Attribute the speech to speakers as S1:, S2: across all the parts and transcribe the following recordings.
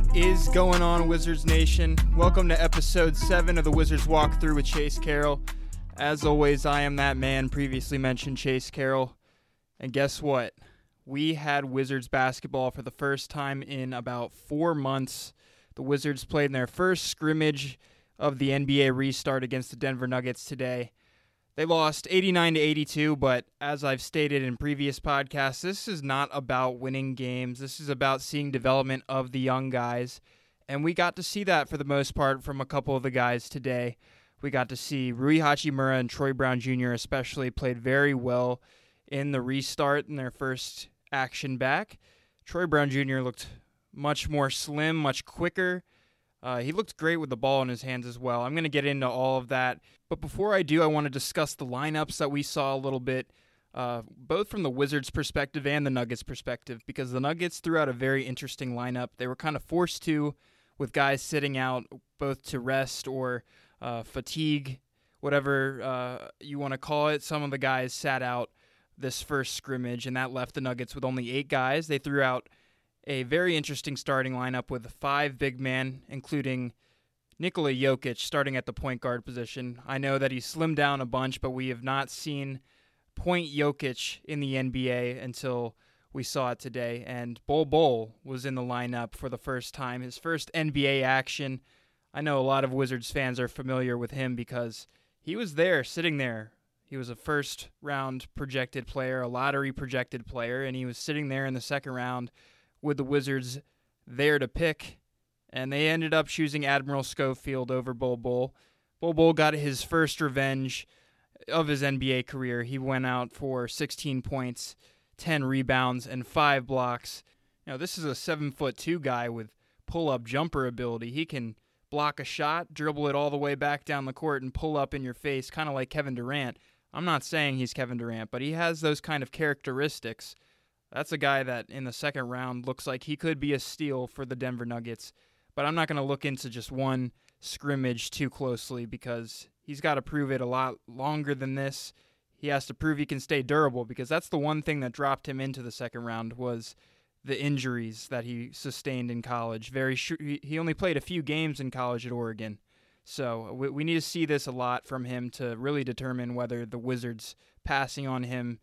S1: What is going on, Wizards Nation? Welcome to episode 7 of the Wizards Walkthrough with Chase Carroll. As always, I am that man previously mentioned, Chase Carroll. And guess what? We had Wizards basketball for the first time in about four months. The Wizards played in their first scrimmage of the NBA restart against the Denver Nuggets today. They lost 89 to 82, but as I've stated in previous podcasts, this is not about winning games. This is about seeing development of the young guys. And we got to see that for the most part from a couple of the guys today. We got to see Rui Hachimura and Troy Brown Jr. especially played very well in the restart in their first action back. Troy Brown Jr. looked much more slim, much quicker. Uh, he looked great with the ball in his hands as well. I'm going to get into all of that. But before I do, I want to discuss the lineups that we saw a little bit, uh, both from the Wizards' perspective and the Nuggets' perspective, because the Nuggets threw out a very interesting lineup. They were kind of forced to, with guys sitting out both to rest or uh, fatigue, whatever uh, you want to call it. Some of the guys sat out this first scrimmage, and that left the Nuggets with only eight guys. They threw out a very interesting starting lineup with five big men, including Nikola Jokic starting at the point guard position. I know that he slimmed down a bunch, but we have not seen point Jokic in the NBA until we saw it today. And Bol Bol was in the lineup for the first time, his first NBA action. I know a lot of Wizards fans are familiar with him because he was there, sitting there. He was a first round projected player, a lottery projected player, and he was sitting there in the second round with the Wizards there to pick, and they ended up choosing Admiral Schofield over Bol Bol. Bol Bol got his first revenge of his NBA career. He went out for 16 points, 10 rebounds, and five blocks. Now this is a seven foot two guy with pull up jumper ability. He can block a shot, dribble it all the way back down the court, and pull up in your face, kind of like Kevin Durant. I'm not saying he's Kevin Durant, but he has those kind of characteristics that's a guy that in the second round looks like he could be a steal for the Denver Nuggets. But I'm not going to look into just one scrimmage too closely because he's got to prove it a lot longer than this. He has to prove he can stay durable because that's the one thing that dropped him into the second round was the injuries that he sustained in college. Very sh- he only played a few games in college at Oregon. So we, we need to see this a lot from him to really determine whether the Wizards passing on him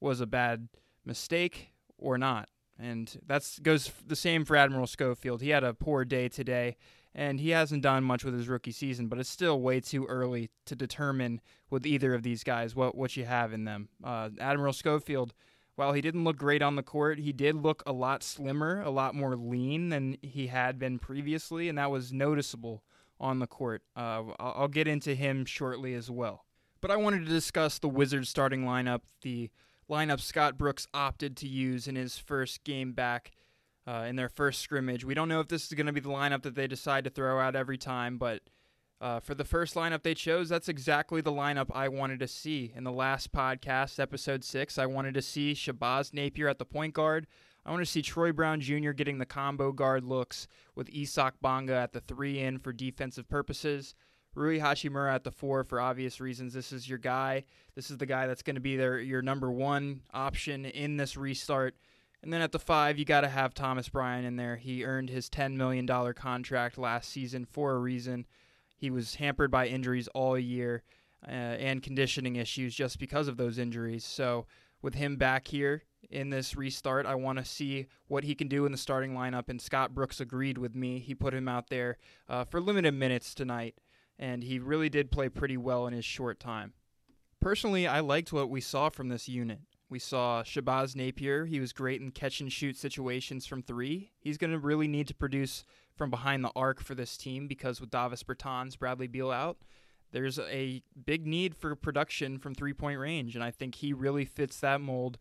S1: was a bad mistake or not. And that goes the same for Admiral Schofield. He had a poor day today, and he hasn't done much with his rookie season, but it's still way too early to determine with either of these guys what, what you have in them. Uh, Admiral Schofield, while he didn't look great on the court, he did look a lot slimmer, a lot more lean than he had been previously, and that was noticeable on the court. Uh, I'll get into him shortly as well. But I wanted to discuss the Wizards starting lineup, the lineup Scott Brooks opted to use in his first game back uh, in their first scrimmage. We don't know if this is going to be the lineup that they decide to throw out every time, but uh, for the first lineup they chose, that's exactly the lineup I wanted to see. In the last podcast, episode six, I wanted to see Shabazz Napier at the point guard. I want to see Troy Brown Jr. getting the combo guard looks with Isaac Bonga at the three in for defensive purposes. Rui Hachimura at the four for obvious reasons. This is your guy. This is the guy that's going to be their your number one option in this restart. And then at the five, you got to have Thomas Bryant in there. He earned his $10 million contract last season for a reason. He was hampered by injuries all year uh, and conditioning issues just because of those injuries. So with him back here in this restart, I want to see what he can do in the starting lineup. And Scott Brooks agreed with me. He put him out there uh, for limited minutes tonight and he really did play pretty well in his short time. Personally, I liked what we saw from this unit. We saw Shabazz Napier. He was great in catch and shoot situations from three. He's going to really need to produce from behind the arc for this team because with Davis Bertans, Bradley Beal out, there's a big need for production from three point range. And I think he really fits that mold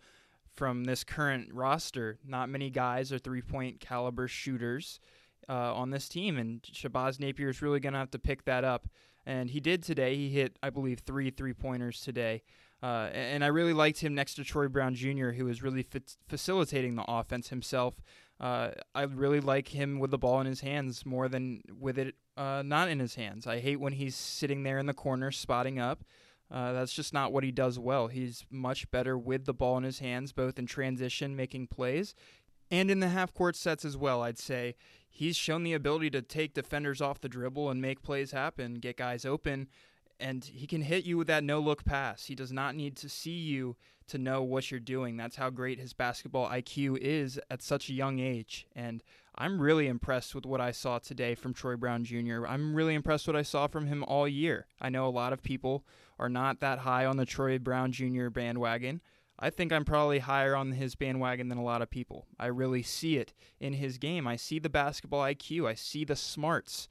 S1: from this current roster. Not many guys are three point caliber shooters uh, on this team, and Shabazz Napier is really going to have to pick that up. And he did today. He hit, I believe, three three pointers today. Uh, and I really liked him next to Troy Brown Jr., who was really fa- facilitating the offense himself. Uh, I really like him with the ball in his hands more than with it uh, not in his hands. I hate when he's sitting there in the corner spotting up. Uh, that's just not what he does well. He's much better with the ball in his hands, both in transition, making plays, and in the half court sets as well, I'd say. He's shown the ability to take defenders off the dribble and make plays happen, get guys open, and he can hit you with that no look pass. He does not need to see you to know what you're doing. That's how great his basketball IQ is at such a young age. And I'm really impressed with what I saw today from Troy Brown Jr. I'm really impressed what I saw from him all year. I know a lot of people are not that high on the Troy Brown Jr. bandwagon. I think I'm probably higher on his bandwagon than a lot of people. I really see it in his game. I see the basketball IQ, I see the smarts.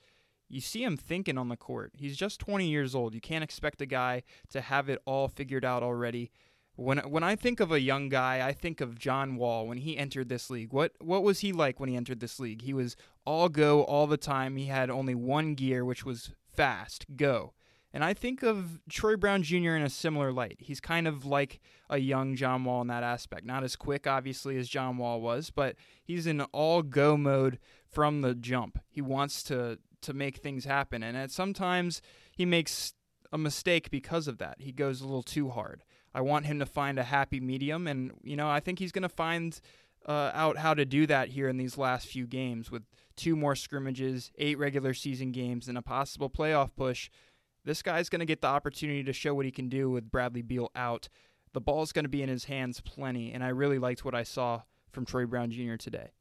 S1: You see him thinking on the court. He's just 20 years old. You can't expect a guy to have it all figured out already. When when I think of a young guy, I think of John Wall when he entered this league. What what was he like when he entered this league? He was all go all the time. He had only one gear, which was fast, go. And I think of Troy Brown Jr. in a similar light. He's kind of like a young John Wall in that aspect. Not as quick, obviously, as John Wall was, but he's in all go mode from the jump. He wants to to make things happen, and at sometimes he makes a mistake because of that. He goes a little too hard. I want him to find a happy medium, and you know I think he's going to find uh, out how to do that here in these last few games with two more scrimmages, eight regular season games, and a possible playoff push. This guy's going to get the opportunity to show what he can do with Bradley Beal out. The ball's going to be in his hands plenty, and I really liked what I saw from Troy Brown Jr. today.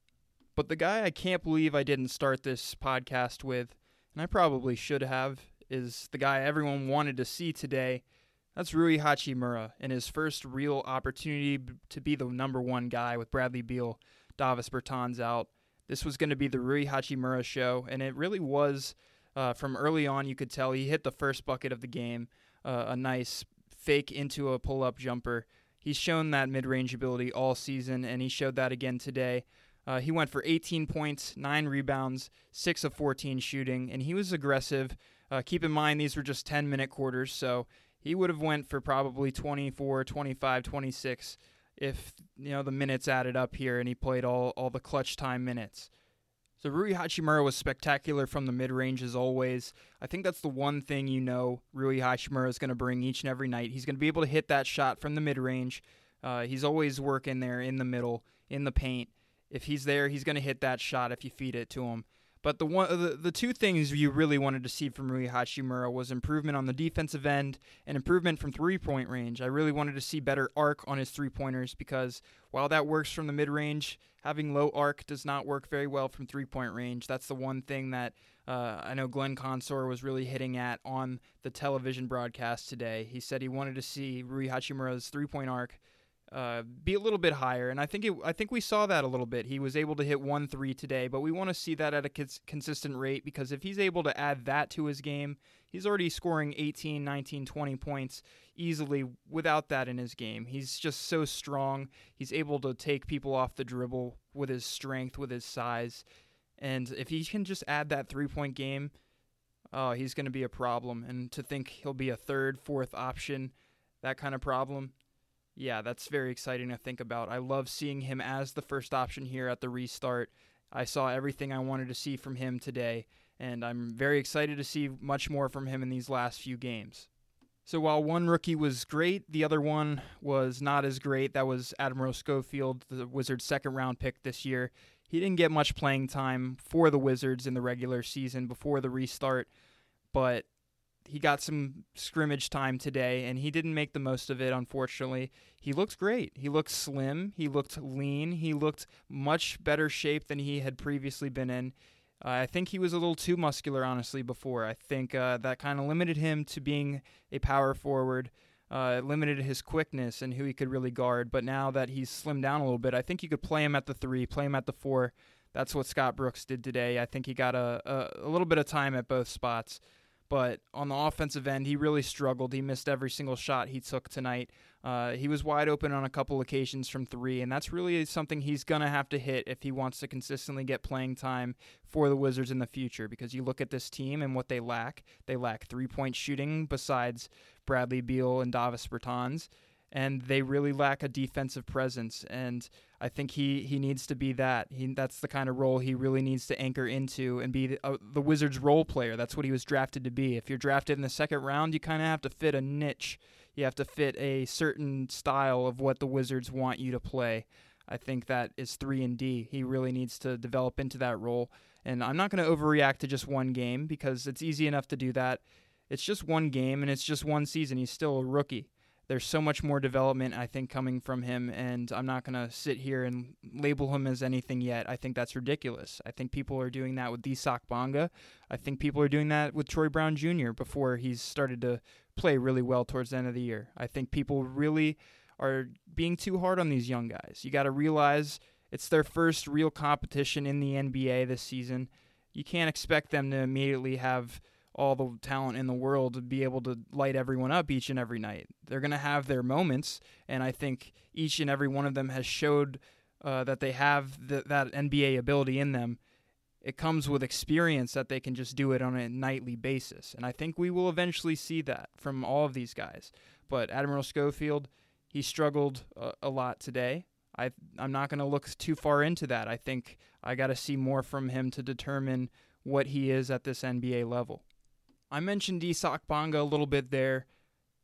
S1: But the guy I can't believe I didn't start this podcast with, and I probably should have, is the guy everyone wanted to see today that's Rui Hachimura in his first real opportunity to be the number one guy with Bradley Beal, Davis Bertans out. This was going to be the Rui Hachimura show, and it really was. Uh, from early on, you could tell he hit the first bucket of the game, uh, a nice fake into a pull up jumper. He's shown that mid range ability all season, and he showed that again today. Uh, he went for 18 points, 9 rebounds, 6 of 14 shooting, and he was aggressive. Uh, keep in mind, these were just 10 minute quarters, so he would have went for probably 24, 25, 26 if you know the minutes added up here and he played all, all the clutch time minutes. So Rui Hachimura was spectacular from the mid range as always. I think that's the one thing you know Rui Hachimura is going to bring each and every night. He's going to be able to hit that shot from the mid range. Uh, he's always working there in the middle, in the paint. If he's there, he's going to hit that shot if you feed it to him. But the one, the, the two things you really wanted to see from Rui Hachimura was improvement on the defensive end and improvement from three point range. I really wanted to see better arc on his three pointers because while that works from the mid range, having low arc does not work very well from three point range. That's the one thing that uh, I know Glenn Consor was really hitting at on the television broadcast today. He said he wanted to see Rui Hachimura's three point arc uh, be a little bit higher. And I think it, I think we saw that a little bit. He was able to hit one three today, but we want to see that at a cons- consistent rate because if he's able to add that to his game, he's already scoring 18, 19, 20 points easily without that in his game. He's just so strong. He's able to take people off the dribble with his strength, with his size. And if he can just add that three point game, oh, he's going to be a problem. And to think he'll be a third, fourth option, that kind of problem, yeah, that's very exciting to think about. I love seeing him as the first option here at the restart. I saw everything I wanted to see from him today, and I'm very excited to see much more from him in these last few games. So while one rookie was great, the other one was not as great. That was Admiral Schofield, the Wizards' second round pick this year. He didn't get much playing time for the Wizards in the regular season before the restart, but he got some scrimmage time today and he didn't make the most of it unfortunately. He looked great. He looked slim. He looked lean. He looked much better shape than he had previously been in. Uh, i think he was a little too muscular honestly before. I think uh, that kind of limited him to being a power forward. Uh, limited his quickness and who he could really guard. But now that he's slimmed down a little bit i think you could play him at the three play him at the four. That's what scott brooks did today. I think he got a, a, a little bit of time at both spots but on the offensive end, he really struggled. He missed every single shot he took tonight. Uh, he was wide open on a couple occasions from three, and that's really something he's going to have to hit if he wants to consistently get playing time for the Wizards in the future. Because you look at this team and what they lack they lack three point shooting besides Bradley Beal and Davis Bertans and they really lack a defensive presence. And I think he, he needs to be that. He, that's the kind of role he really needs to anchor into and be the, uh, the Wizards' role player. That's what he was drafted to be. If you're drafted in the second round, you kind of have to fit a niche. You have to fit a certain style of what the Wizards want you to play. I think that is 3 and D. He really needs to develop into that role. And I'm not going to overreact to just one game because it's easy enough to do that. It's just one game and it's just one season. He's still a rookie. There's so much more development, I think, coming from him, and I'm not going to sit here and label him as anything yet. I think that's ridiculous. I think people are doing that with Isaac Bonga. I think people are doing that with Troy Brown Jr. before he's started to play really well towards the end of the year. I think people really are being too hard on these young guys. You got to realize it's their first real competition in the NBA this season. You can't expect them to immediately have all the talent in the world to be able to light everyone up each and every night. They're going to have their moments, and I think each and every one of them has showed uh, that they have that NBA ability in them. It comes with experience that they can just do it on a nightly basis, and I think we will eventually see that from all of these guys. But Admiral Schofield, he struggled a, a lot today. I I'm not going to look too far into that. I think I got to see more from him to determine what he is at this NBA level. I mentioned Isaac Bonga a little bit there.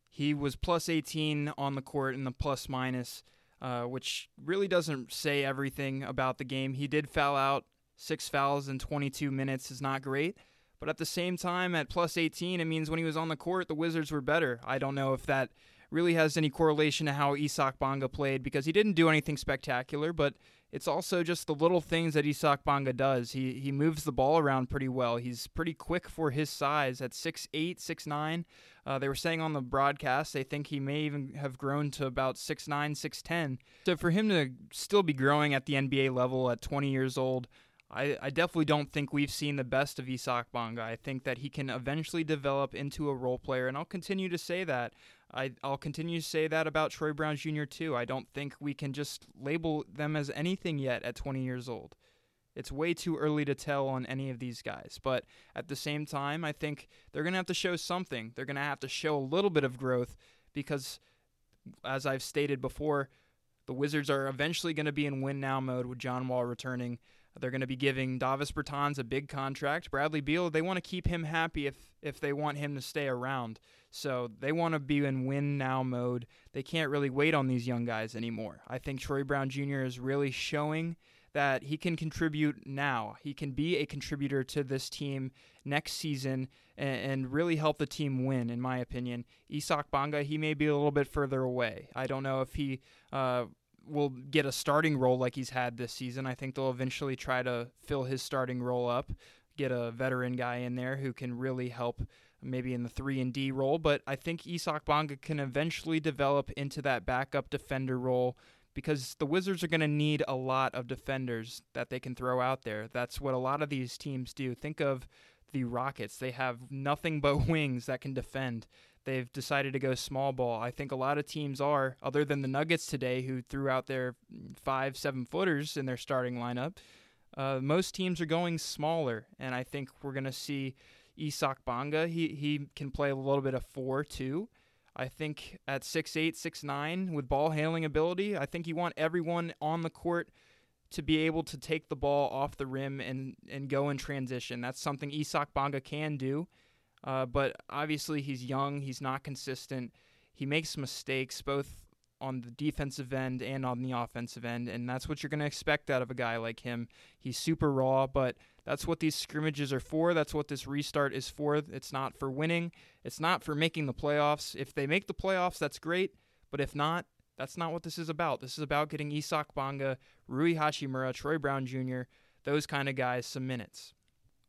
S1: He was plus 18 on the court in the plus minus, uh, which really doesn't say everything about the game. He did foul out. Six fouls in 22 minutes is not great. But at the same time, at plus 18, it means when he was on the court, the Wizards were better. I don't know if that really has any correlation to how Isaac Bonga played because he didn't do anything spectacular, but it's also just the little things that Isaac Bonga does. He he moves the ball around pretty well. He's pretty quick for his size at 6'8", 6'9". Uh, they were saying on the broadcast they think he may even have grown to about 6'9", 6'10". So for him to still be growing at the NBA level at 20 years old, I, I definitely don't think we've seen the best of Isaac Bonga. I think that he can eventually develop into a role player, and I'll continue to say that. I, I'll continue to say that about Troy Brown Jr. too. I don't think we can just label them as anything yet at 20 years old. It's way too early to tell on any of these guys. But at the same time, I think they're going to have to show something. They're going to have to show a little bit of growth because, as I've stated before, the Wizards are eventually going to be in win now mode with John Wall returning. They're going to be giving Davis Bertans a big contract. Bradley Beal, they want to keep him happy if if they want him to stay around. So they want to be in win now mode. They can't really wait on these young guys anymore. I think Troy Brown Jr. is really showing that he can contribute now. He can be a contributor to this team next season and, and, really help the team win, in my opinion. Isaac Bonga, he may be a little bit further away. I don't know if he uh, will get a starting role like he's had this season. I think they'll eventually try to fill his starting role up, get a veteran guy in there who can really help maybe in the 3 and D role, but I think Isaac Bonga can eventually develop into that backup defender role because the Wizards are going to need a lot of defenders that they can throw out there. That's what a lot of these teams do. Think of the Rockets. They have nothing but wings that can defend. They've decided to go small ball. I think a lot of teams are, other than the Nuggets today, who threw out their five, seven footers in their starting lineup. Uh, most teams are going smaller, and I think we're going to see Isaac Bonga. He he can play a little bit of four too. I think at six eight, six nine with ball handling ability, I think you want everyone on the court to be able to take the ball off the rim and, and go in transition. That's something Isaac Bonga can do. Uh, but obviously, he's young, he's not consistent. He makes mistakes both on the defensive end and on the offensive end, and that's what you're going to expect out of a guy like him. He's super raw, but that's what these scrimmages are for. That's what this restart is for. It's not for winning, it's not for making the playoffs. If they make the playoffs, that's great, but if not, that's not what this is about. This is about getting Isaac Bonga, Rui Hachimura, Troy Brown Jr., those kind of guys some minutes.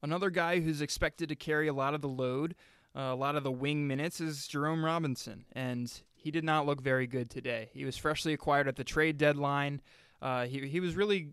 S1: Another guy who's expected to carry a lot of the load, uh, a lot of the wing minutes, is Jerome Robinson. And he did not look very good today. He was freshly acquired at the trade deadline. Uh, he, he was really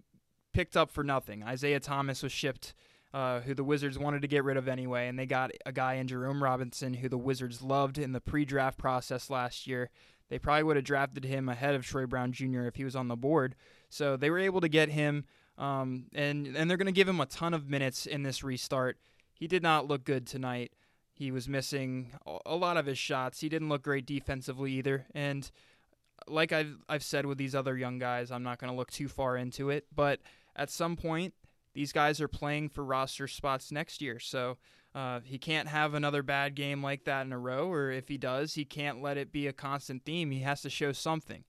S1: picked up for nothing. Isaiah Thomas was shipped, uh, who the Wizards wanted to get rid of anyway, and they got a guy in Jerome Robinson who the Wizards loved in the pre draft process last year. They probably would have drafted him ahead of Troy Brown Jr. if he was on the board. So they were able to get him. Um, and and they're going to give him a ton of minutes in this restart. He did not look good tonight. He was missing a lot of his shots. He didn't look great defensively either. And like I've I've said with these other young guys, I'm not going to look too far into it. But at some point, these guys are playing for roster spots next year. So uh, he can't have another bad game like that in a row. Or if he does, he can't let it be a constant theme. He has to show something.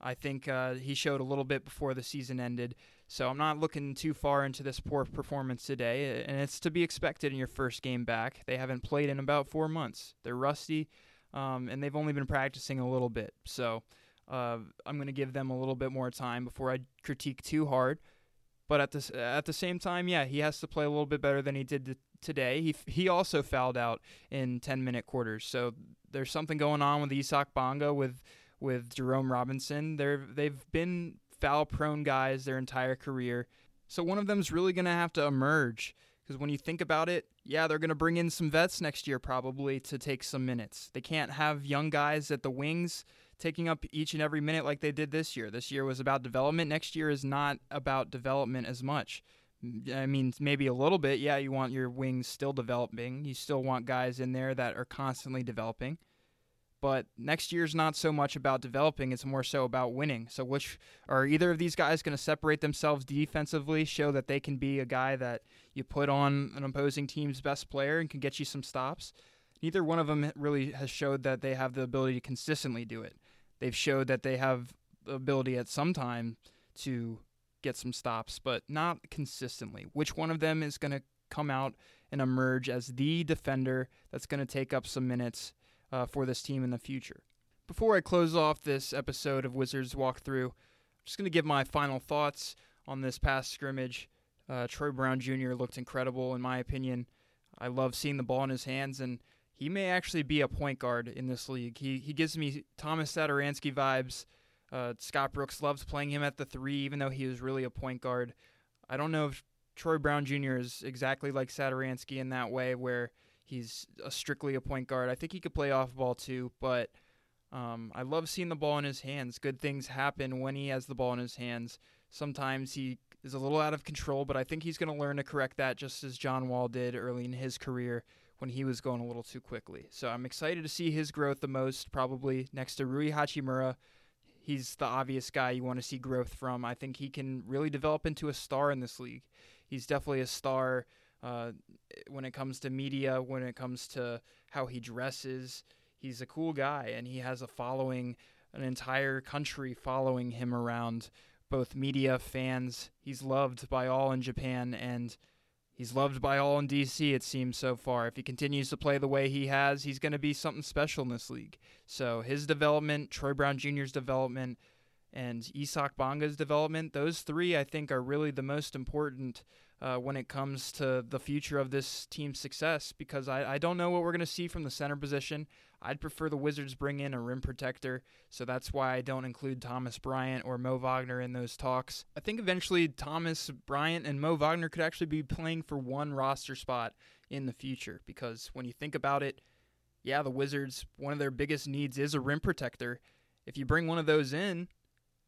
S1: I think uh, he showed a little bit before the season ended. So I'm not looking too far into this poor performance today, and it's to be expected in your first game back. They haven't played in about four months. They're rusty, um, and they've only been practicing a little bit. So uh, I'm going to give them a little bit more time before I critique too hard. But at the at the same time, yeah, he has to play a little bit better than he did today. He he also fouled out in 10 minute quarters. So there's something going on with Isaac Bonga with with Jerome Robinson. They're they've been foul prone guys their entire career. So one of them's really going to have to emerge because when you think about it, yeah, they're going to bring in some vets next year probably to take some minutes. They can't have young guys at the wings taking up each and every minute like they did this year. This year was about development. Next year is not about development as much. I mean, maybe a little bit. Yeah, you want your wings still developing. You still want guys in there that are constantly developing. But next year's not so much about developing, it's more so about winning. So, which are either of these guys going to separate themselves defensively, show that they can be a guy that you put on an opposing team's best player and can get you some stops? Neither one of them really has showed that they have the ability to consistently do it. They've showed that they have the ability at some time to get some stops, but not consistently. Which one of them is going to come out and emerge as the defender that's going to take up some minutes uh, for this team in the future. Before I close off this episode of Wizards Walkthrough, I'm just going to give my final thoughts on this past scrimmage. Uh, Troy Brown Jr. looked incredible, in my opinion. I love seeing the ball in his hands, and he may actually be a point guard in this league. He, he gives me Thomas Satoransky vibes. Uh, Scott Brooks loves playing him at the three, even though he is really a point guard. I don't know if Troy Brown Jr. is exactly like Satoransky in that way, where He's a strictly a point guard. I think he could play off ball too, but um, I love seeing the ball in his hands. Good things happen when he has the ball in his hands. Sometimes he is a little out of control, but I think he's going to learn to correct that just as John Wall did early in his career when he was going a little too quickly. So I'm excited to see his growth the most, probably next to Rui Hachimura. He's the obvious guy you want to see growth from. I think he can really develop into a star in this league. He's definitely a star uh, when it comes to media, when it comes to how he dresses. He's a cool guy, and he has a following, an entire country following him around, both media, fans. He's loved by all in Japan, and he's loved by all in DC, it seems so far. If he continues to play the way he has, he's going to be something special in this league. So his development, Troy Brown Jr.'s development, and Isaac Bonga's development, those three I think are really the most important uh, when it comes to the future of this team's success because I, I don't know what we're going to see from the center position. I'd prefer the Wizards bring in a rim protector, so that's why I don't include Thomas Bryant or Mo Wagner in those talks. I think eventually Thomas Bryant and Mo Wagner could actually be playing for one roster spot in the future because when you think about it, yeah, the Wizards, one of their biggest needs is a rim protector. If you bring one of those in,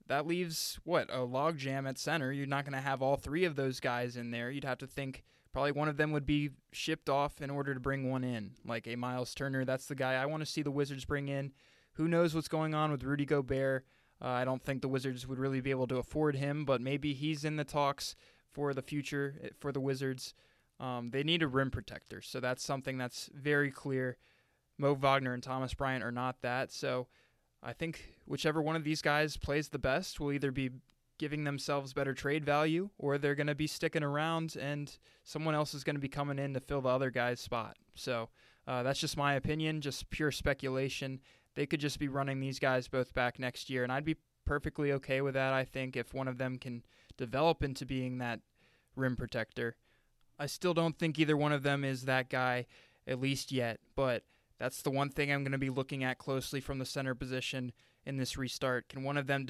S1: that leaves what a logjam at center. You're not going to have all three of those guys in there. You'd have to think probably one of them would be shipped off in order to bring one in, like a Miles Turner. That's the guy I want to see the Wizards bring in. Who knows what's going on with Rudy Gobert? Uh, I don't think the Wizards would really be able to afford him, but maybe he's in the talks for the future eh, for the Wizards. Um, they need a rim protector, so that's something that's very clear. Mo Wagner and Thomas Bryant are not that, so I think whichever one of these guys plays the best will either be giving themselves better trade value or they're going to be sticking around and someone else is going to be coming in to fill the other guy's spot. So uh, that's just my opinion, just pure speculation. They could just be running these guys both back next year, and I'd be perfectly okay with that, I think, if one of them can develop into being that rim protector. I still don't think either one of them is that guy, at least yet, but that's the one thing I'm going to be looking at closely from the center position in this restart. Can one of them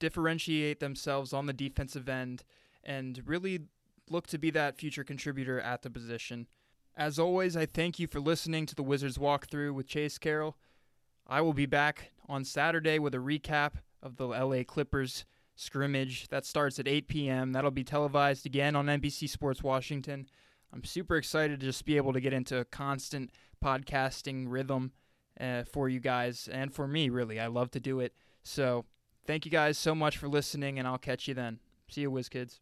S1: differentiate themselves on the defensive end and really look to be that future contributor at the position? As always, I thank you for listening to the Wizards walkthrough with Chase Carroll. I will be back on Saturday with a recap of the LA Clippers scrimmage that starts at 8 p.m. That'll be televised again on NBC Sports Washington. I'm super excited to just be able to get into a constant podcasting rhythm uh, for you guys and for me, really. I love to do it. So thank you guys so much for listening, and I'll catch you then. See you, Whiz Kids.